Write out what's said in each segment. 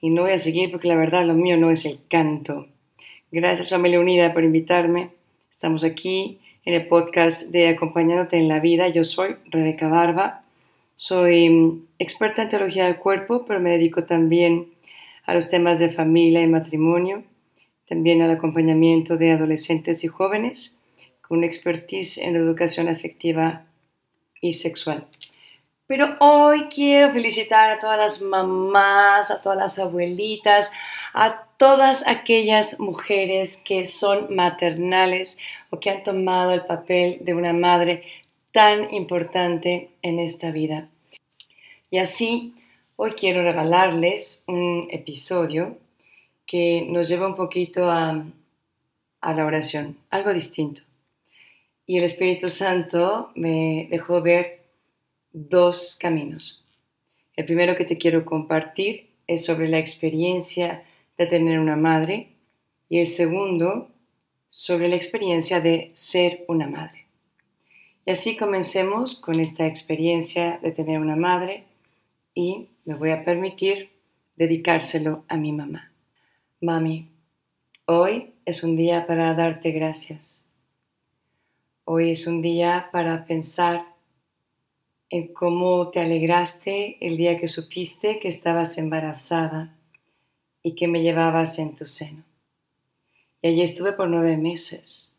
y no voy a seguir porque la verdad lo mío no es el canto. Gracias familia unida por invitarme. Estamos aquí en el podcast de Acompañándote en la Vida. Yo soy Rebeca Barba. Soy mm, experta en teología del cuerpo, pero me dedico también a los temas de familia y matrimonio, también al acompañamiento de adolescentes y jóvenes, con expertise en educación afectiva y sexual. Pero hoy quiero felicitar a todas las mamás, a todas las abuelitas, a todas aquellas mujeres que son maternales o que han tomado el papel de una madre tan importante en esta vida. Y así, hoy quiero regalarles un episodio que nos lleva un poquito a, a la oración, algo distinto. Y el Espíritu Santo me dejó ver dos caminos. El primero que te quiero compartir es sobre la experiencia de tener una madre y el segundo sobre la experiencia de ser una madre. Y así comencemos con esta experiencia de tener una madre y me voy a permitir dedicárselo a mi mamá. Mami, hoy es un día para darte gracias. Hoy es un día para pensar en cómo te alegraste el día que supiste que estabas embarazada y que me llevabas en tu seno. Y allí estuve por nueve meses.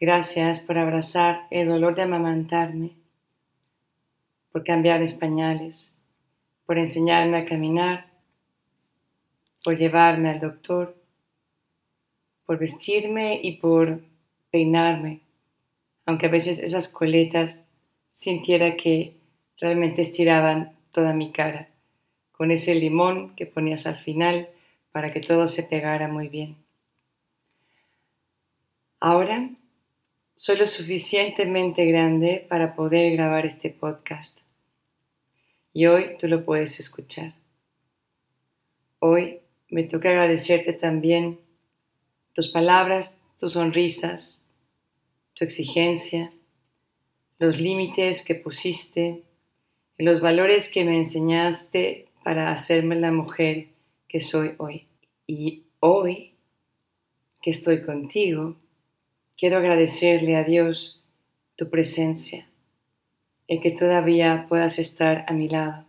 Gracias por abrazar el dolor de amamantarme, por cambiar pañales, por enseñarme a caminar, por llevarme al doctor, por vestirme y por peinarme, aunque a veces esas coletas sintiera que realmente estiraban toda mi cara, con ese limón que ponías al final para que todo se pegara muy bien. Ahora soy lo suficientemente grande para poder grabar este podcast. Y hoy tú lo puedes escuchar. Hoy me toca agradecerte también tus palabras, tus sonrisas, tu exigencia, los límites que pusiste los valores que me enseñaste para hacerme la mujer que soy hoy. Y hoy que estoy contigo, quiero agradecerle a Dios tu presencia, el que todavía puedas estar a mi lado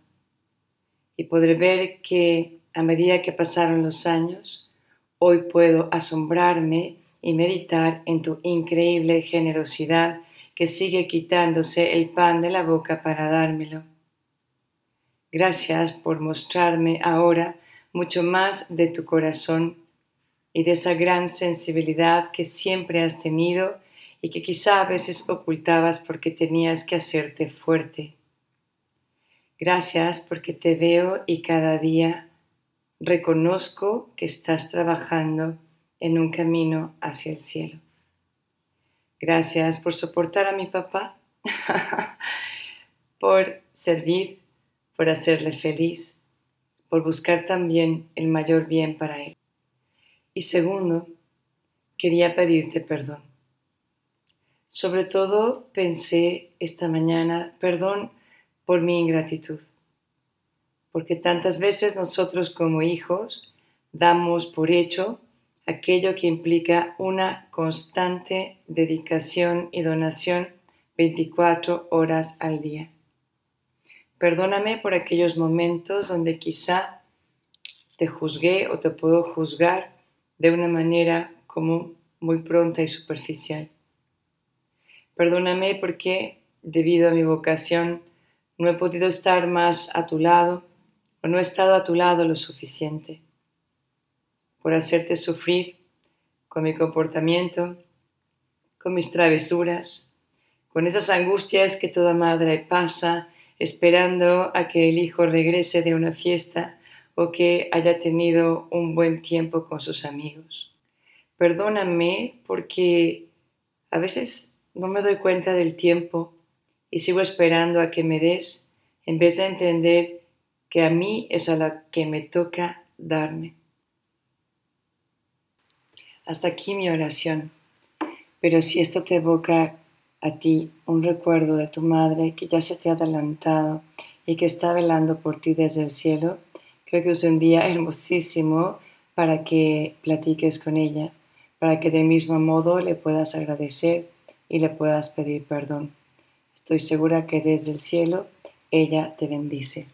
y poder ver que a medida que pasaron los años, hoy puedo asombrarme y meditar en tu increíble generosidad que sigue quitándose el pan de la boca para dármelo. Gracias por mostrarme ahora mucho más de tu corazón y de esa gran sensibilidad que siempre has tenido y que quizá a veces ocultabas porque tenías que hacerte fuerte. Gracias porque te veo y cada día reconozco que estás trabajando en un camino hacia el cielo. Gracias por soportar a mi papá, por servir, por hacerle feliz, por buscar también el mayor bien para él. Y segundo, quería pedirte perdón. Sobre todo pensé esta mañana, perdón por mi ingratitud, porque tantas veces nosotros como hijos damos por hecho aquello que implica una constante dedicación y donación 24 horas al día. Perdóname por aquellos momentos donde quizá te juzgué o te puedo juzgar de una manera como muy pronta y superficial. Perdóname porque, debido a mi vocación, no he podido estar más a tu lado o no he estado a tu lado lo suficiente por hacerte sufrir con mi comportamiento, con mis travesuras, con esas angustias que toda madre pasa esperando a que el hijo regrese de una fiesta o que haya tenido un buen tiempo con sus amigos. Perdóname porque a veces no me doy cuenta del tiempo y sigo esperando a que me des en vez de entender que a mí es a la que me toca darme. Hasta aquí mi oración. Pero si esto te evoca a ti un recuerdo de tu madre que ya se te ha adelantado y que está velando por ti desde el cielo, creo que es un día hermosísimo para que platiques con ella, para que del mismo modo le puedas agradecer y le puedas pedir perdón. Estoy segura que desde el cielo ella te bendice.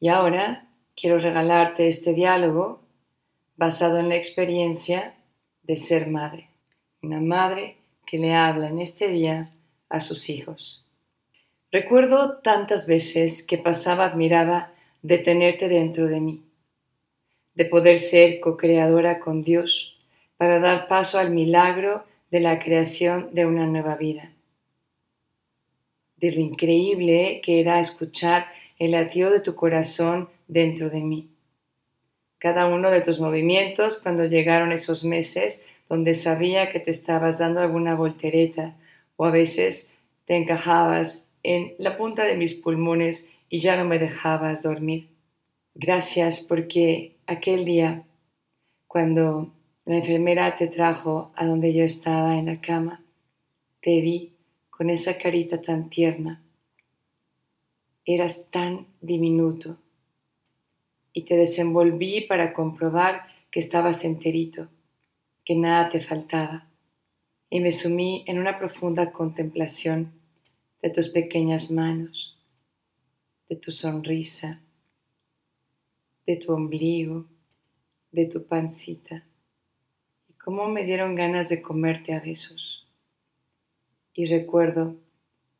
Y ahora quiero regalarte este diálogo basado en la experiencia de ser madre. Una madre que le habla en este día a sus hijos. Recuerdo tantas veces que pasaba admiraba de tenerte dentro de mí, de poder ser co-creadora con Dios para dar paso al milagro de la creación de una nueva vida, de lo increíble que era escuchar el latido de tu corazón dentro de mí. Cada uno de tus movimientos cuando llegaron esos meses donde sabía que te estabas dando alguna voltereta o a veces te encajabas en la punta de mis pulmones y ya no me dejabas dormir. Gracias porque aquel día, cuando la enfermera te trajo a donde yo estaba en la cama, te vi con esa carita tan tierna. Eras tan diminuto y te desenvolví para comprobar que estabas enterito que nada te faltaba, y me sumí en una profunda contemplación de tus pequeñas manos, de tu sonrisa, de tu ombligo, de tu pancita, y cómo me dieron ganas de comerte a besos. Y recuerdo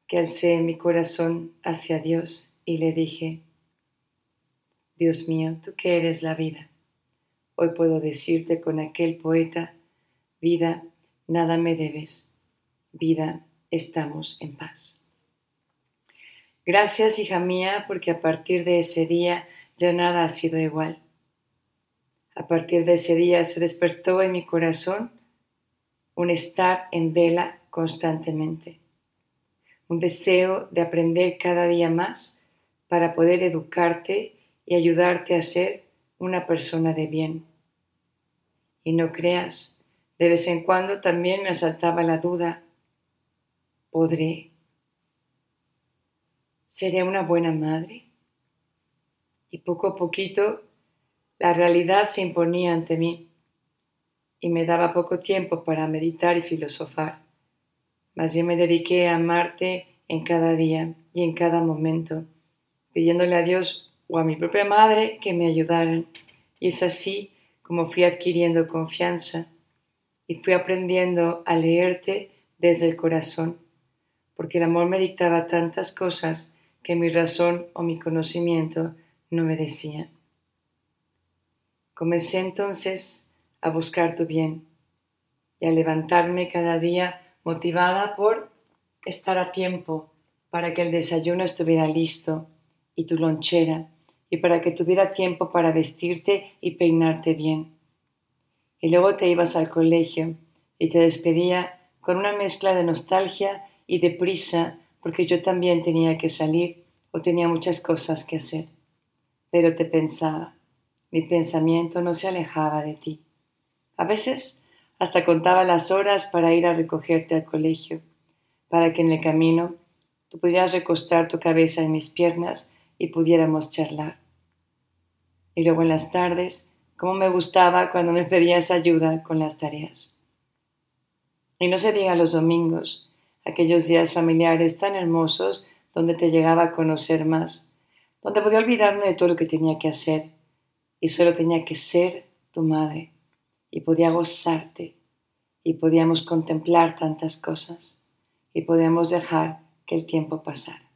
que alcé mi corazón hacia Dios y le dije, Dios mío, tú que eres la vida Hoy puedo decirte con aquel poeta, vida, nada me debes, vida, estamos en paz. Gracias, hija mía, porque a partir de ese día ya nada ha sido igual. A partir de ese día se despertó en mi corazón un estar en vela constantemente, un deseo de aprender cada día más para poder educarte y ayudarte a ser una persona de bien. Y no creas, de vez en cuando también me asaltaba la duda, ¿podré? ¿Seré una buena madre? Y poco a poquito la realidad se imponía ante mí y me daba poco tiempo para meditar y filosofar. Mas yo me dediqué a amarte en cada día y en cada momento, pidiéndole a Dios o a mi propia madre que me ayudaran. Y es así como fui adquiriendo confianza y fui aprendiendo a leerte desde el corazón, porque el amor me dictaba tantas cosas que mi razón o mi conocimiento no me decían. Comencé entonces a buscar tu bien y a levantarme cada día motivada por estar a tiempo para que el desayuno estuviera listo y tu lonchera y para que tuviera tiempo para vestirte y peinarte bien. Y luego te ibas al colegio y te despedía con una mezcla de nostalgia y de prisa porque yo también tenía que salir o tenía muchas cosas que hacer. Pero te pensaba, mi pensamiento no se alejaba de ti. A veces hasta contaba las horas para ir a recogerte al colegio, para que en el camino tú pudieras recostar tu cabeza en mis piernas y pudiéramos charlar. Y luego en las tardes, cómo me gustaba cuando me pedías ayuda con las tareas. Y no se diga los domingos, aquellos días familiares tan hermosos donde te llegaba a conocer más, donde podía olvidarme de todo lo que tenía que hacer y solo tenía que ser tu madre y podía gozarte y podíamos contemplar tantas cosas y podíamos dejar que el tiempo pasara.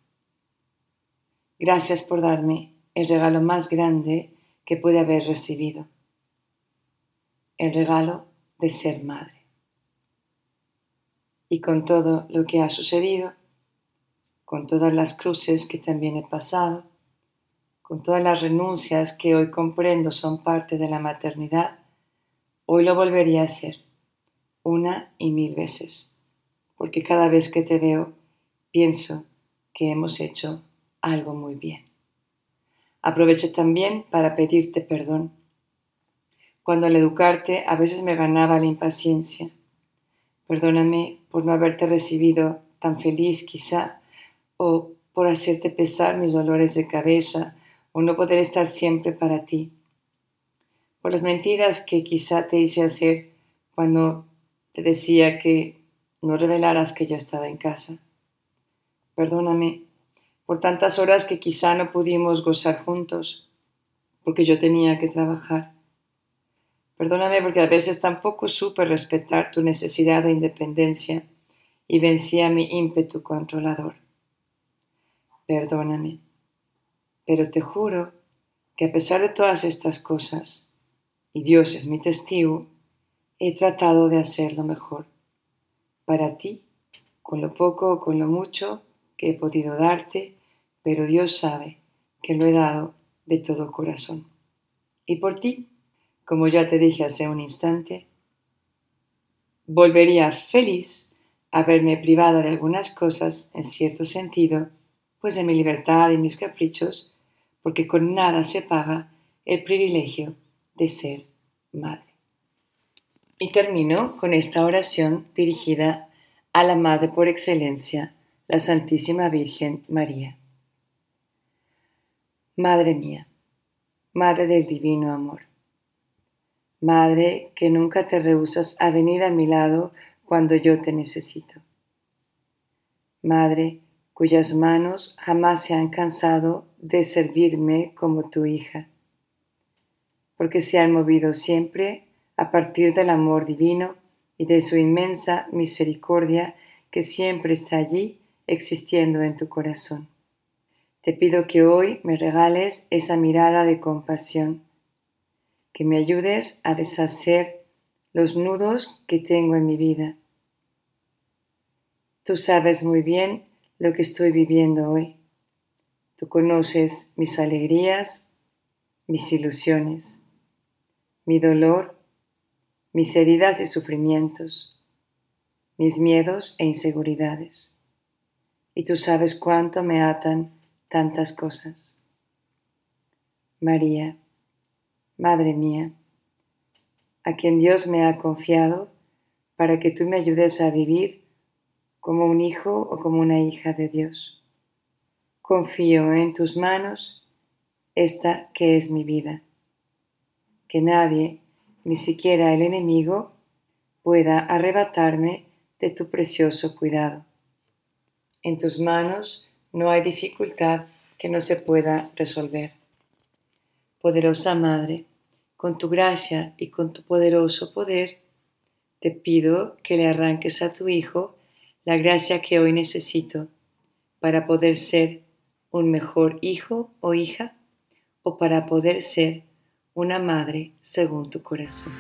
Gracias por darme el regalo más grande que puede haber recibido, el regalo de ser madre. Y con todo lo que ha sucedido, con todas las cruces que también he pasado, con todas las renuncias que hoy comprendo son parte de la maternidad, hoy lo volvería a hacer, una y mil veces, porque cada vez que te veo pienso que hemos hecho algo muy bien. Aprovecho también para pedirte perdón. Cuando al educarte a veces me ganaba la impaciencia. Perdóname por no haberte recibido tan feliz quizá, o por hacerte pesar mis dolores de cabeza, o no poder estar siempre para ti. Por las mentiras que quizá te hice hacer cuando te decía que no revelaras que yo estaba en casa. Perdóname por tantas horas que quizá no pudimos gozar juntos, porque yo tenía que trabajar. Perdóname porque a veces tampoco supe respetar tu necesidad de independencia y vencía mi ímpetu controlador. Perdóname, pero te juro que a pesar de todas estas cosas, y Dios es mi testigo, he tratado de hacerlo mejor. Para ti, con lo poco o con lo mucho que he podido darte, pero Dios sabe que lo he dado de todo corazón. Y por ti, como ya te dije hace un instante, volvería feliz a verme privada de algunas cosas, en cierto sentido, pues de mi libertad y mis caprichos, porque con nada se paga el privilegio de ser madre. Y termino con esta oración dirigida a la Madre por excelencia, la Santísima Virgen María. Madre mía, Madre del Divino Amor, Madre que nunca te rehusas a venir a mi lado cuando yo te necesito. Madre cuyas manos jamás se han cansado de servirme como tu hija, porque se han movido siempre a partir del amor divino y de su inmensa misericordia que siempre está allí existiendo en tu corazón. Te pido que hoy me regales esa mirada de compasión, que me ayudes a deshacer los nudos que tengo en mi vida. Tú sabes muy bien lo que estoy viviendo hoy. Tú conoces mis alegrías, mis ilusiones, mi dolor, mis heridas y sufrimientos, mis miedos e inseguridades. Y tú sabes cuánto me atan tantas cosas. María, Madre mía, a quien Dios me ha confiado para que tú me ayudes a vivir como un hijo o como una hija de Dios. Confío en tus manos esta que es mi vida. Que nadie, ni siquiera el enemigo, pueda arrebatarme de tu precioso cuidado. En tus manos no hay dificultad que no se pueda resolver. Poderosa Madre, con tu gracia y con tu poderoso poder, te pido que le arranques a tu Hijo la gracia que hoy necesito para poder ser un mejor hijo o hija o para poder ser una madre según tu corazón.